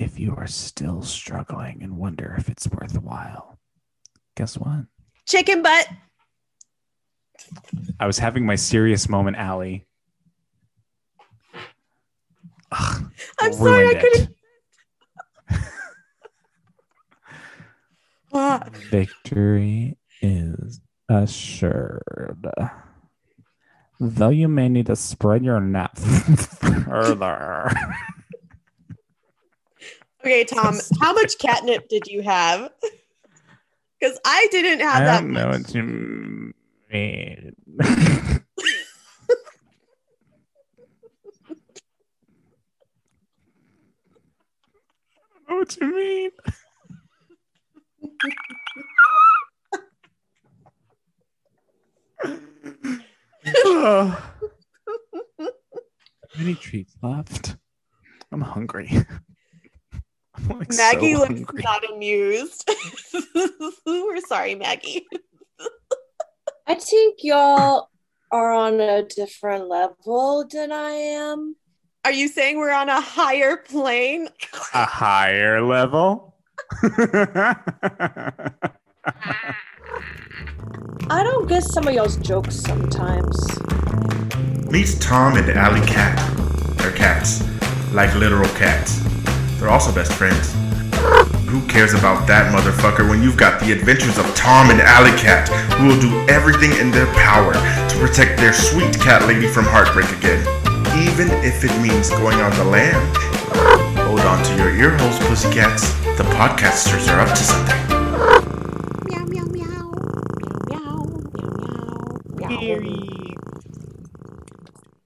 if you are still struggling and wonder if it's worthwhile, guess what? Chicken butt. I was having my serious moment, Allie. Ugh, I'm sorry, I couldn't. Victory is assured. Though you may need to spread your net further. Okay, Tom, how much catnip did you have? Because I didn't have I that. don't know what you mean. What you mean. Oh. Any treats left? I'm hungry. I'm like Maggie so looks hungry. not amused. We're sorry, Maggie. I think y'all are on a different level than I am. Are you saying we're on a higher plane? a higher level. I don't get some of y'all's jokes sometimes. Meet Tom and Alley Cat. They're cats, like literal cats. They're also best friends. Who cares about that motherfucker when you've got the adventures of Tom and Alley Cat, who will do everything in their power to protect their sweet cat lady from heartbreak again, even if it means going on the lam. Hold on to your ear holes, pussycats. The podcasters are up to something. Meow, meow, meow. Meow, meow, meow, meow.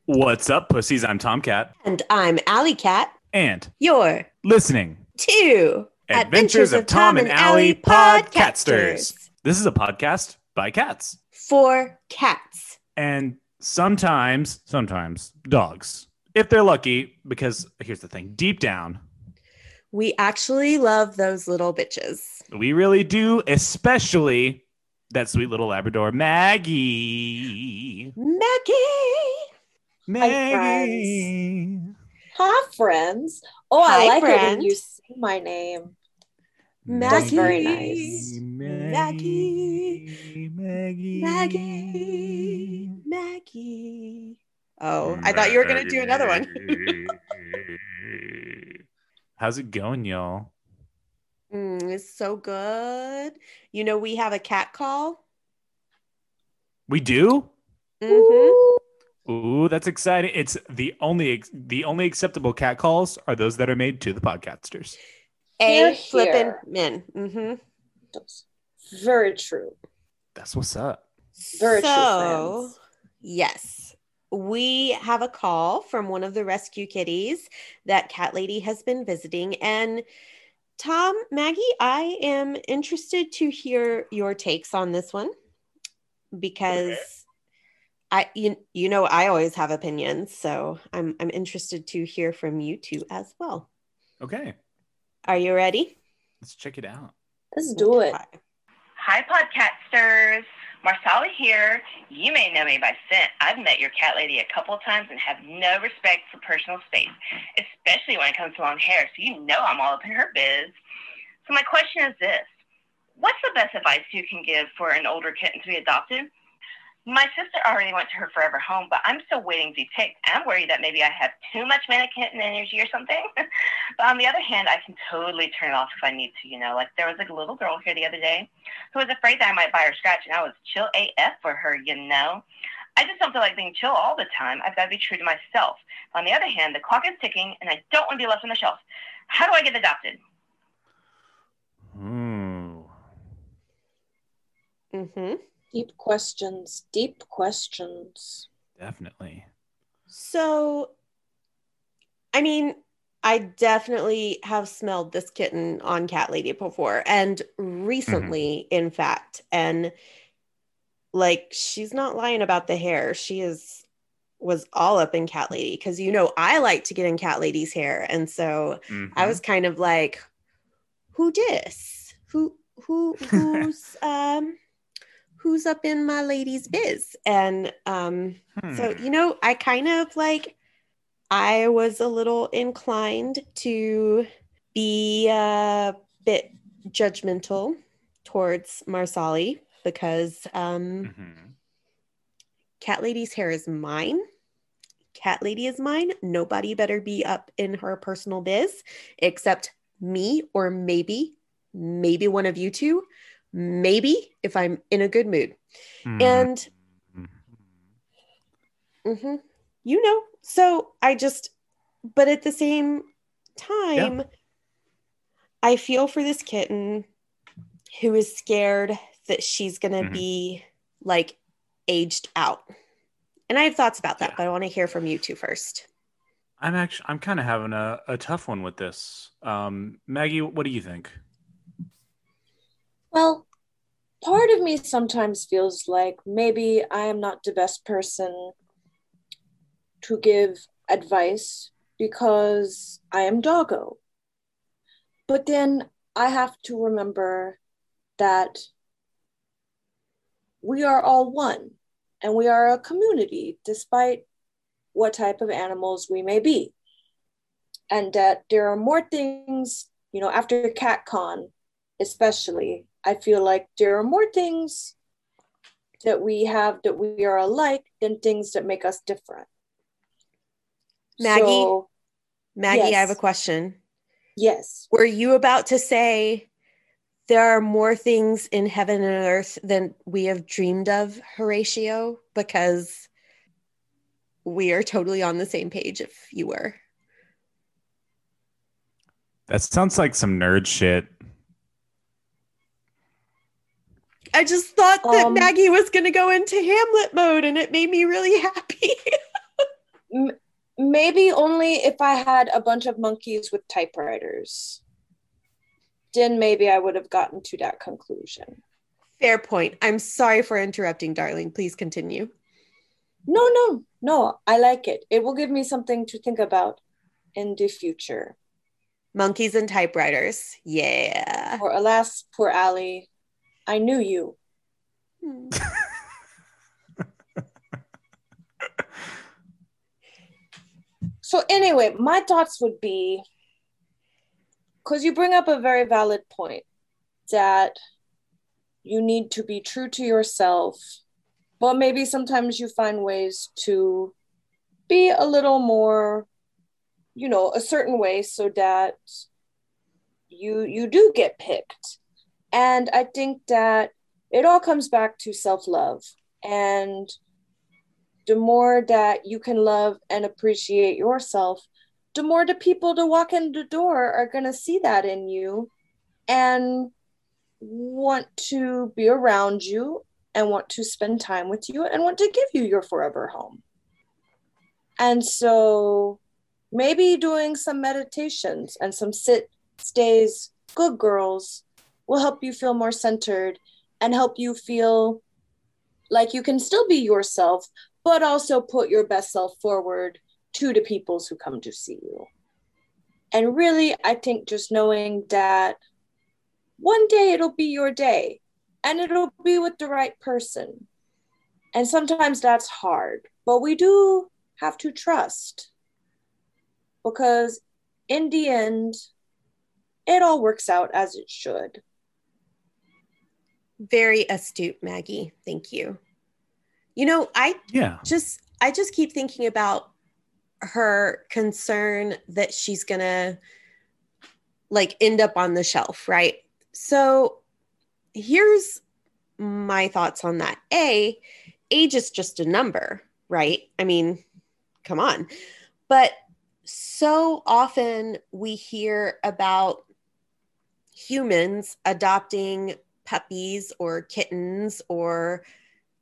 What's up, pussies? I'm Tomcat, And I'm Alley Cat. and You're listening. two Adventures of Tom and Allie Podcatsters. This is a podcast by cats, for cats. and sometimes, sometimes dogs, if they're lucky. Because here's the thing: deep down, We actually love those little bitches. we really do, especially that sweet little Labrador, Maggie. Maggie. Maggie. Hi, friends. Oh, Hi, I like it when you say my name. Maggie. That's very nice. Maggie. Maggie. Maggie. Maggie. Oh, I thought you were going to do another one. How's it going, y'all? Mm, it's so good. You know, we have a cat call. We do? Mhm. Ooh, that's exciting. It's the only the only acceptable cat calls are those that are made to the podcasters. A flipping hear. min. hmm That's very true. That's what's up. Very true, so, friends. yes, we have a call from one of the rescue kitties that Cat Lady has been visiting. And Tom, Maggie, I am interested to hear your takes on this one because I you, you know I always have opinions, so I'm I'm interested to hear from you two as well. Okay, Are you ready? let's check it out. Let's do it. Okay. Hi, podcasters. Marcella here. You may know me by scent. I've met your cat lady a couple of times and have no respect for personal space, especially when it comes to long hair. So you know I'm all up in her biz. So my question is this: What's the best advice you can give for an older kitten to be adopted? My sister already went to her forever home, but I'm still waiting to be picked. I'm worried that maybe I have too much manic kitten energy or something. but on the other hand, I can totally turn it off if I need to. You know, like there was a little girl here the other day who was afraid that I might buy her scratch, and I was chill AF for her, you know. I just don't feel like being chill all the time. I've got to be true to myself. On the other hand, the clock is ticking, and I don't want to be left on the shelf. How do I get adopted? Ooh. Mm-hmm. Deep questions. Deep questions. Definitely. So, I mean, I definitely have smelled this kitten on Cat Lady before, and recently, in fact. And like, she's not lying about the hair. She is was all up in Cat Lady because you know I like to get in Cat Lady's hair, and so I Mhm. was kind of like, "Who dis? Who who who's um who's up in my lady's biz?" And um so, Hmm. you know, I kind of like, I was a little inclined to be a bit judgmental towards Marsali because um, Mhm. Cat Lady's hair is mine. Cat Lady is mine. Nobody better be up in her personal biz except me or maybe, maybe one of you two. Maybe if I'm in a good mood. Mhm. And Mhm. hmm You know, so I just, but at the same time, I feel for this kitten who is scared that she's going to Mhm. be like aged out. And I have thoughts about that, Yeah. but I want to hear from you two first. I'm actually I'm kind of having a, a tough one with this. Um, Maggie, what do you think? Well, part of me sometimes feels like maybe I am not the best person to give advice because I am doggo. But then I have to remember that we are all one and we are a community despite what type of animals we may be. And that there are more things, you know, after CatCon, especially, I feel like there are more things that we have that we are alike than things that make us different. Maggie? So, Maggie, I have a question. yes. Were you about to say there are more things in heaven and earth than we have dreamed of, Horatio? Because we are totally on the same page if you were. That sounds like some nerd shit. I just thought that Um, Maggie was going to go into Hamlet mode and it made me really happy. Maybe only if I had a bunch of monkeys with typewriters. Then maybe I would have gotten to that conclusion. Fair point. I'm sorry for interrupting, darling. Please continue. No, no, no. I like it. It will give me something to think about in the future. Monkeys and typewriters. Yeah. Or alas, poor Allie, I knew you. Hmm. So anyway, my thoughts would be because you bring up a very valid point that you need to be true to yourself, but maybe sometimes you find ways to be a little more, you know, a certain way so that you you do get picked. And I think that it all comes back to self-love and the more that you can love and appreciate yourself, the more the people that walk in the door are going to see that in you and want to be around you and want to spend time with you and want to give you your forever home. And so maybe doing some meditations and some sit, stays, good girls will help you feel more centered and help you feel like you can still be yourself but also put your best self forward to the peoples who come to see you. And really, I think just knowing that one day it'll be your day and it'll be with the right person. And sometimes that's hard, but we do have to trust because in the end, it all works out as it should. Very astute, Maggie. Thank you. You know, I Yeah. just I just keep thinking about her concern that she's gonna like end up on the shelf, right? So here's my thoughts on that. A, age is just a number, right? I mean, come on. But so often we hear about humans adopting puppies or kittens or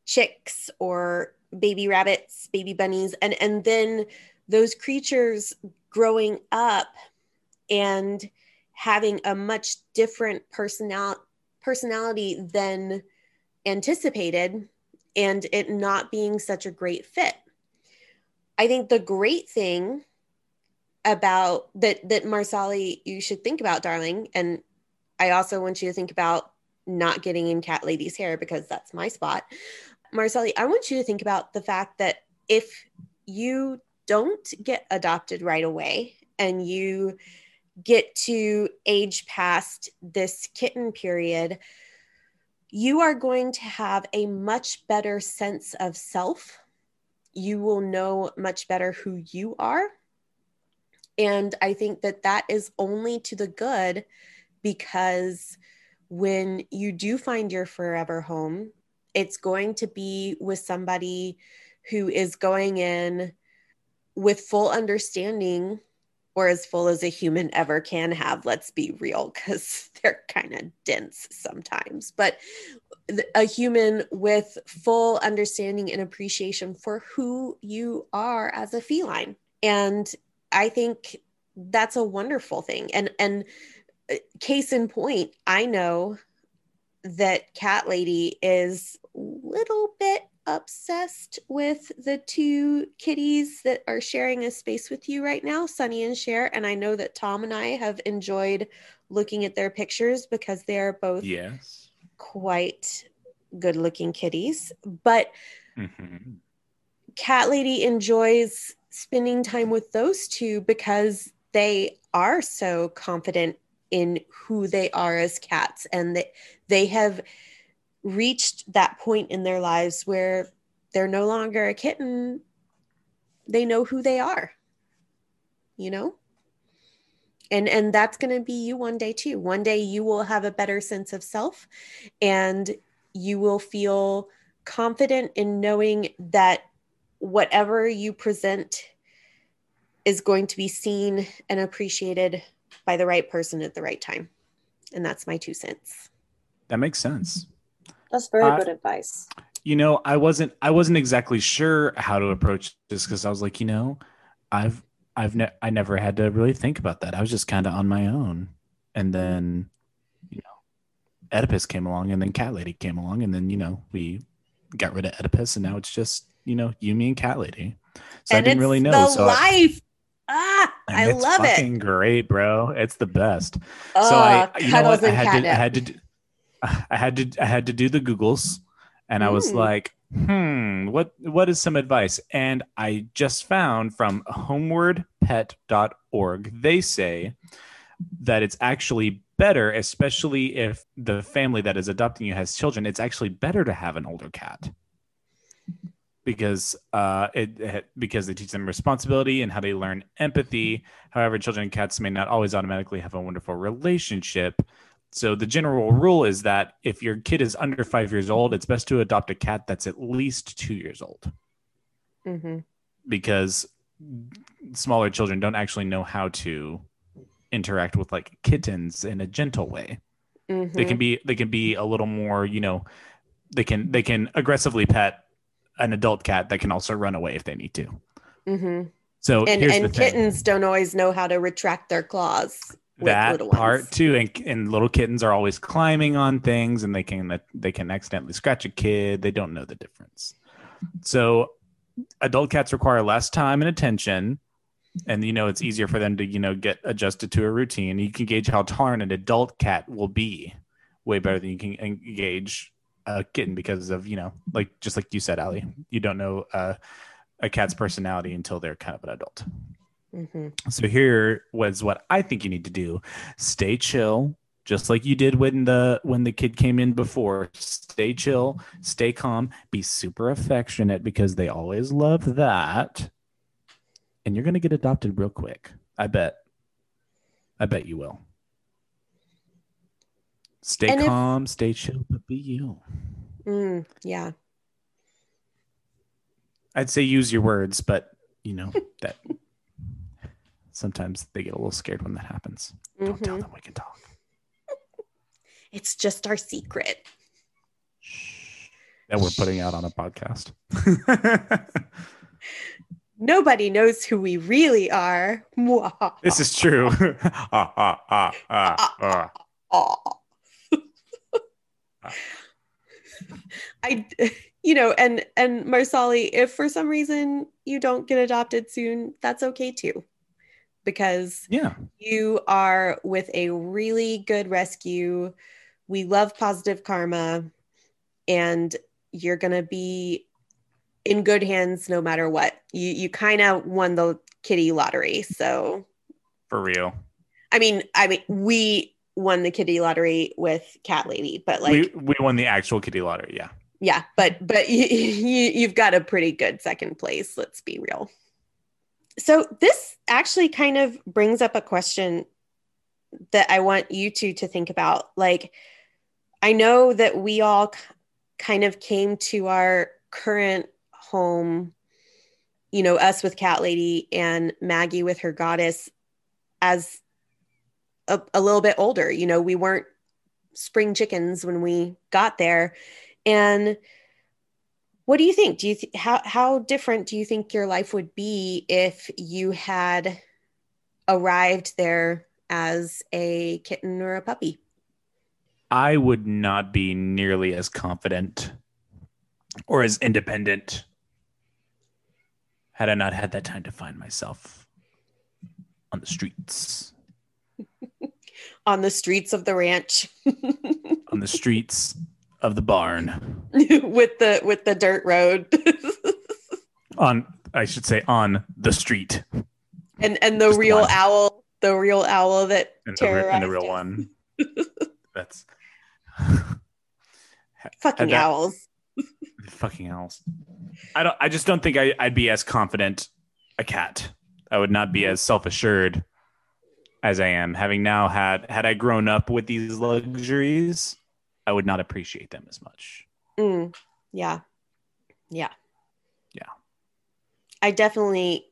chicks or baby rabbits, baby bunnies, and and then those creatures growing up and having a much different personal personality than anticipated and it not being such a great fit. I think the great thing about that that Marsali you should think about darling and I also want you to think about not getting in cat lady's hair because that's my spot. Marsali, I want you to think about the fact that if you don't get adopted right away and you get to age past this kitten period, you are going to have a much better sense of self. You will know much better who you are. And I think that that is only to the good because when you do find your forever home, it's going to be with somebody who is going in with full understanding or as full as a human ever can have let's be real because they're kind of dense sometimes. But a human with full understanding and appreciation for who you are as a feline. And i think that's a wonderful thing. And and case in point i know that cat lady is a little bit obsessed with the two kitties that are sharing a space with you right now, Sunny and Cher. And I know that Tom and I have enjoyed looking at their pictures because they are both Yes. quite good looking kitties. But Mhm. Cat Lady enjoys spending time with those two because they are so confident in who they are as cats and that they have reached that point in their lives where they're no longer a kitten. They know who they are you know? And and that's going to be you one day too. One day you will have a better sense of self and you will feel confident in knowing that whatever you present is going to be seen and appreciated by the right person at the right time. And that's my two cents. That makes sense. That's very Uh, good advice. you know i wasn't i wasn't exactly sure how to approach this because i was like you know i've i've ne- i never had to really think about that. I was just kind of on my own. And then you know oedipus came along and then cat lady came along and then you know we got rid of oedipus and now it's just you know you me and cat lady. So i didn't it's really know. the so I, life ah and i it's love it fucking great bro it's the best oh, so I, you know what? I had to, I had to, do- I had to, I had to do the Googles, and I was Mm. like, hmm, what, what is some advice? And I just found from homewardpet.org, they say that it's actually better, especially if the family that is adopting you has children. It's actually better to have an older cat because uh, it, because they teach them responsibility and how they learn empathy. However, children and cats may not always automatically have a wonderful relationship. So the general rule is that if your kid is under five years old, it's best to adopt a cat that's at least two years old Mhm. because smaller children don't actually know how to interact with like kittens in a gentle way. They Mhm. can be they can be a little more, you know, they can they can aggressively pet an adult cat that can also run away if they need to. Mm-hmm. So and here's the and kittens don't always know how to retract their claws with that ones. part too and, and little kittens are always climbing on things and they can they can accidentally scratch a kid they don't know the difference so adult cats require less time and attention and you know it's easier for them to you know get adjusted to a routine you can gauge how tolerant an adult cat will be way better than you can engage a kitten because of you know like just like you said Allie you don't know uh, a cat's personality until they're kind of an adult Mhm. so here was what I think you need to do. Stay chill, just like you did when the when the kid came in before. Stay chill, stay calm, be super affectionate because they always love that. And you're gonna get adopted real quick. I bet. I bet you will. Stay And if- calm, stay chill, but be you. Mm, yeah. I'd say use your words, but you know that sometimes they get a little scared when that happens. Don't tell Mhm. them we can talk. It's just our secret. that we're putting out on a podcast. Nobody knows who we really are. This is true. ah, ah, ah, ah, ah. Aw. I, you know, and and Marsali, if for some reason you don't get adopted soon, that's okay too, because Yeah, you are with a really good rescue. We love positive karma, and you're gonna be in good hands no matter what. You you kind of won the kitty lottery, so for real. I mean, I mean, we won the kitty lottery with Cat Lady, but like, we we won the actual kitty lottery. Yeah. yeah, but but you, you you've got a pretty good second place. Let's be real. So this actually kind of brings up a question that I want you two to think about. Like, I know that we all kind of came to our current home, you know, us with Cat Lady and Maggie with her goddess as a, a little bit older. You know, we weren't spring chickens when we got there. And what do you think? Do you th- how how different do you think your life would be if you had arrived there as a kitten or a puppy? I would not be nearly as confident or as independent had I not had that time to find myself on the streets, On the streets of the ranch on the streets of the barn, with the with the dirt road on I should say on the street, and and the Just real one. owl, the real owl that and the, terrorized and the real one. That's Fucking that- owls. fucking owls. I don't. I just don't think I, I'd be as confident a cat. I would not be as self assured as I am. Having now had had I grown up with these luxuries, I would not appreciate them as much. Mm, yeah. Yeah. Yeah. I definitely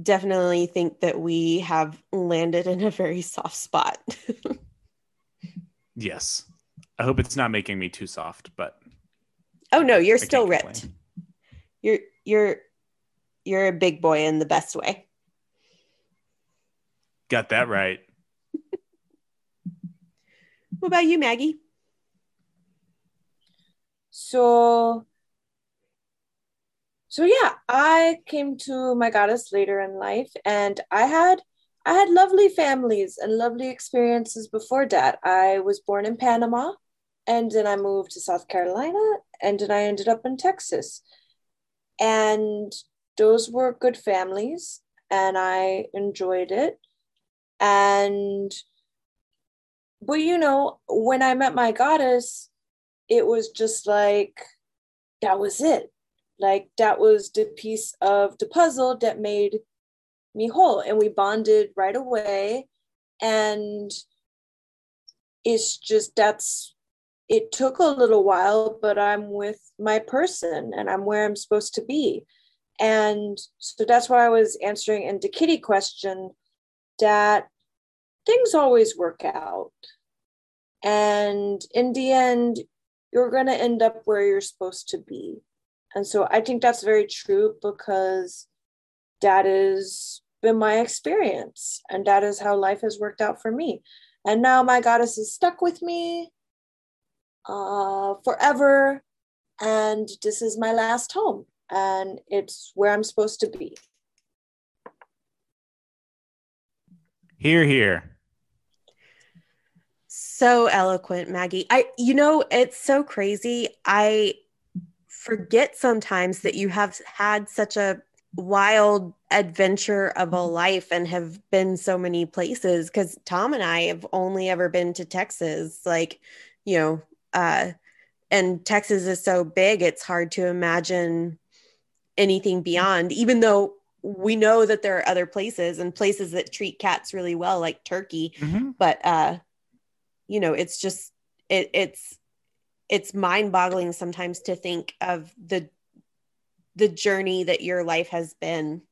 definitely think that we have landed in a very soft spot. Yes. I hope it's not making me too soft, but oh no, you're I still complain. ripped. You're you're you're a big boy in the best way. Got that right. What about you, Maggie? So, so yeah, I came to my goddess later in life, and I had I had lovely families and lovely experiences before that. I was born in Panama, and then I moved to South Carolina, and then I ended up in Texas, and those were good families, and I enjoyed it, and but you know, when I met my goddess, it was just like that was it. Like that was the piece of the puzzle that made me whole. And we bonded right away. And it's just that's it took a little while but i'm with my person and i'm where i'm supposed to be. And so that's why i was answering in the kitty question that things always work out and in the end you're going to end up where you're supposed to be. And so I think that's very true because that has been my experience and that is how life has worked out for me. And now my goddess is stuck with me uh, forever. And this is my last home and it's where I'm supposed to be. Hear, hear. So eloquent, Maggie. I you know, it's so crazy. I forget sometimes that you have had such a wild adventure of a life and have been so many places cuz Tom and I have only ever been to Texas like, you know, uh and Texas is so big it's hard to imagine anything beyond even though we know that there are other places and places that treat cats really well like Turkey Mhm. but uh you know it's just it it's it's mind boggling sometimes to think of the the journey that your life has been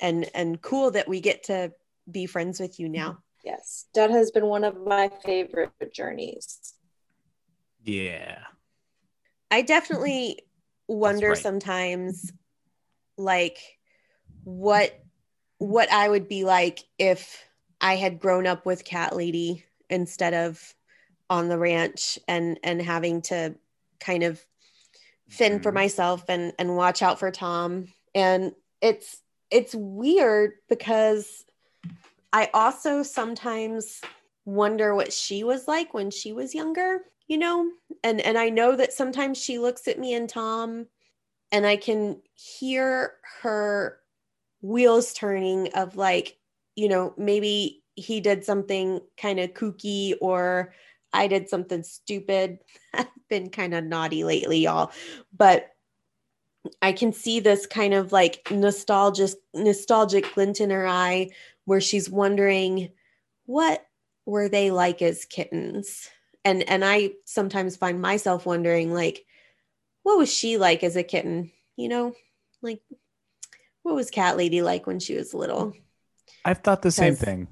and and cool that we get to be friends with you now Yes, that has been one of my favorite journeys. Yeah. i definitely wonder right. sometimes like what what i would be like if i had grown up with cat lady instead of on the ranch and and having to kind of fend for Mhm. myself and and watch out for Tom and it's it's weird because I also sometimes wonder what she was like when she was younger you know and and I know that sometimes she looks at me and Tom and I can hear her wheels turning of like you know maybe he did something kind of kooky or I did something stupid. I've been kind of naughty lately, y'all. But I can see this kind of like nostalgic nostalgic glint in her eye where she's wondering what were they like as kittens? And and I sometimes find myself wondering like what was she like as a kitten? You know, like what was cat lady like when she was little? I've thought the same thing.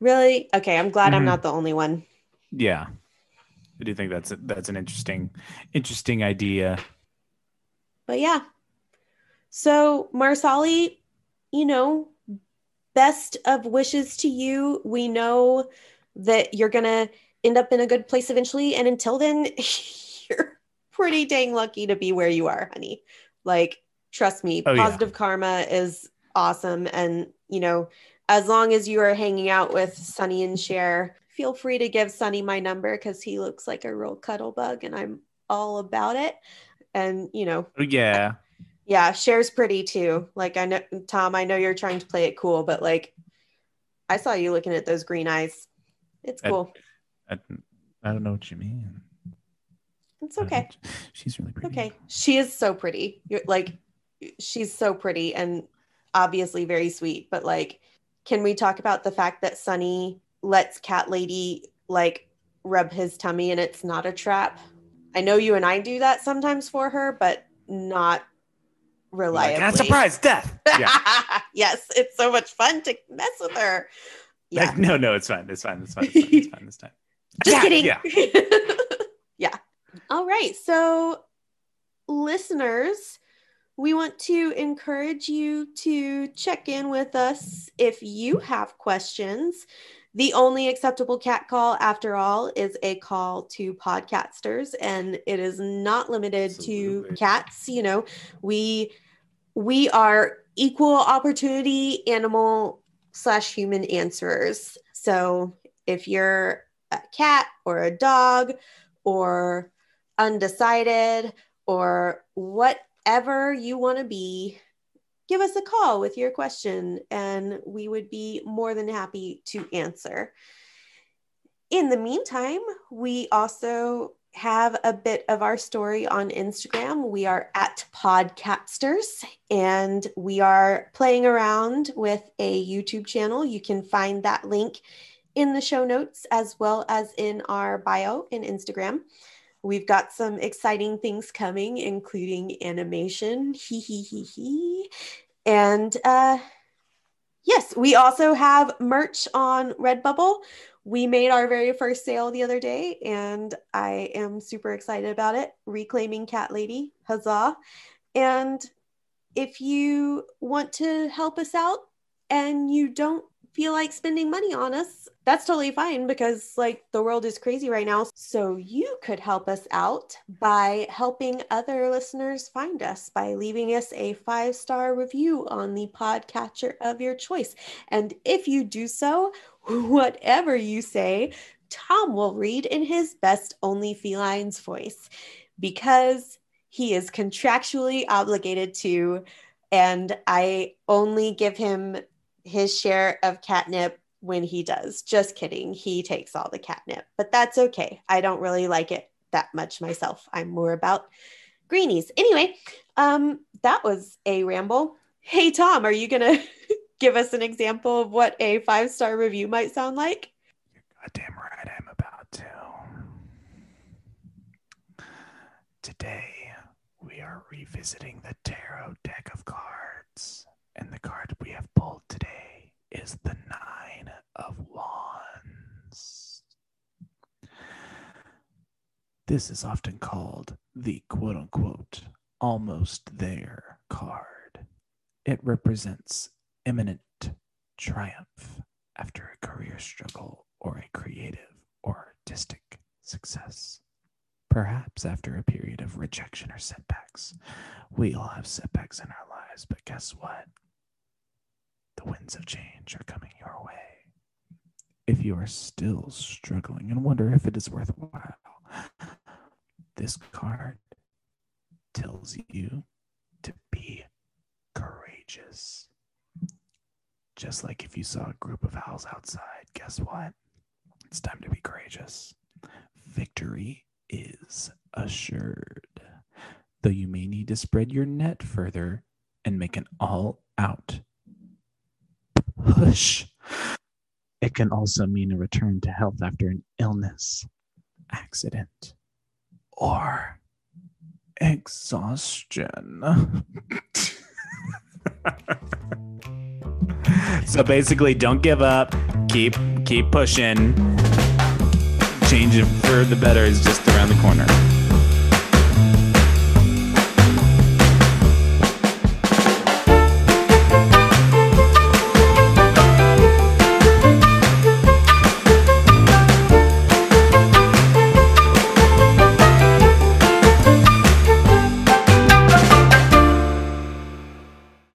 Really? Okay, I'm glad I'm Mhm. not the only one. Yeah. I do think that's a, that's an interesting interesting idea. But yeah. So, Marsali, you know, best of wishes to you. We know that you're going to end up in a good place eventually. And until then, you're pretty dang lucky to be where you are, honey. Like, trust me, Oh, yeah. positive karma is awesome. And, you know, as long as you are hanging out with Sunny and Cher, feel free to give Sunny my number because he looks like a real cuddle bug and I'm all about it. And, you know, Oh, Yeah. yeah, Cher's pretty too. Like I know Tom, I know you're trying to play it cool, but like I saw you looking at those green eyes. It's cool. I, I don't know what you mean. It's okay. She's really pretty. Okay. She is so pretty. You're like she's so pretty and obviously very sweet, but like can we talk about the fact that Sunny lets Cat Lady like rub his tummy and it's not a trap? I know you and I do that sometimes for her, but not Like, reliably. "Ah, surprise, death. Yeah. yes, it's so much fun to mess with her. Yeah. Like, no, no, it's fine. It's fine. It's fine. It's fine. It's fine this time. Just Yeah, kidding. Yeah. yeah. All right. So, listeners, we want to encourage you to check in with us if you have questions. The only acceptable cat call, after all, is a call to podcasters, and it is not limited Absolutely. to cats. You know, we we are equal opportunity animal slash human answerers. So if you're a cat or a dog or undecided or whatever you want to be, give us a call with your question and we would be more than happy to answer. In the meantime, we also have a bit of our story on Instagram. We are at Podcatsters and we are playing around with a YouTube channel. You can find that link in the show notes as well as in our bio in Instagram. We've got some exciting things coming, including animation. Hee hee hee hee. And uh, yes, we also have merch on Redbubble. We made our very first sale the other day, and I am super excited about it. Reclaiming Cat Lady, huzzah! And if you want to help us out and you don't feel like spending money on us, that's totally fine because like the world is crazy right now. So you could help us out by helping other listeners find us by leaving us a five star review on the podcatcher of your choice. And if you do so, whatever you say, Tom will read in his best only felines voice because he is contractually obligated to, and I only give him his share of catnip when he does. Just kidding. He takes all the catnip, but that's okay. I don't really like it that much myself. I'm more about greenies. Anyway, um, that was a ramble. Hey, Tom, are you going to give us an example of what a five star review might sound like? You're goddamn right, I'm about to. Today, we are revisiting the tarot deck of cards, and the card we have pulled today is the Nine of Wands. This is often called the quote unquote almost there card. It represents imminent triumph after a career struggle or a creative or artistic success. Perhaps after a period of rejection or setbacks. We all have setbacks in our lives, but guess what? The winds of change are coming your way. If you are still struggling and wonder if it is worthwhile, this card tells you to be courageous. just like if you saw a group of owls outside, guess what? It's time to be courageous. Victory is assured. Though you may need to spread your net further and make an all out push. It can also mean a return to health after an illness, accident, or exhaustion. so basically, don't give up. Keep keep pushing. Change for the better is just around the corner.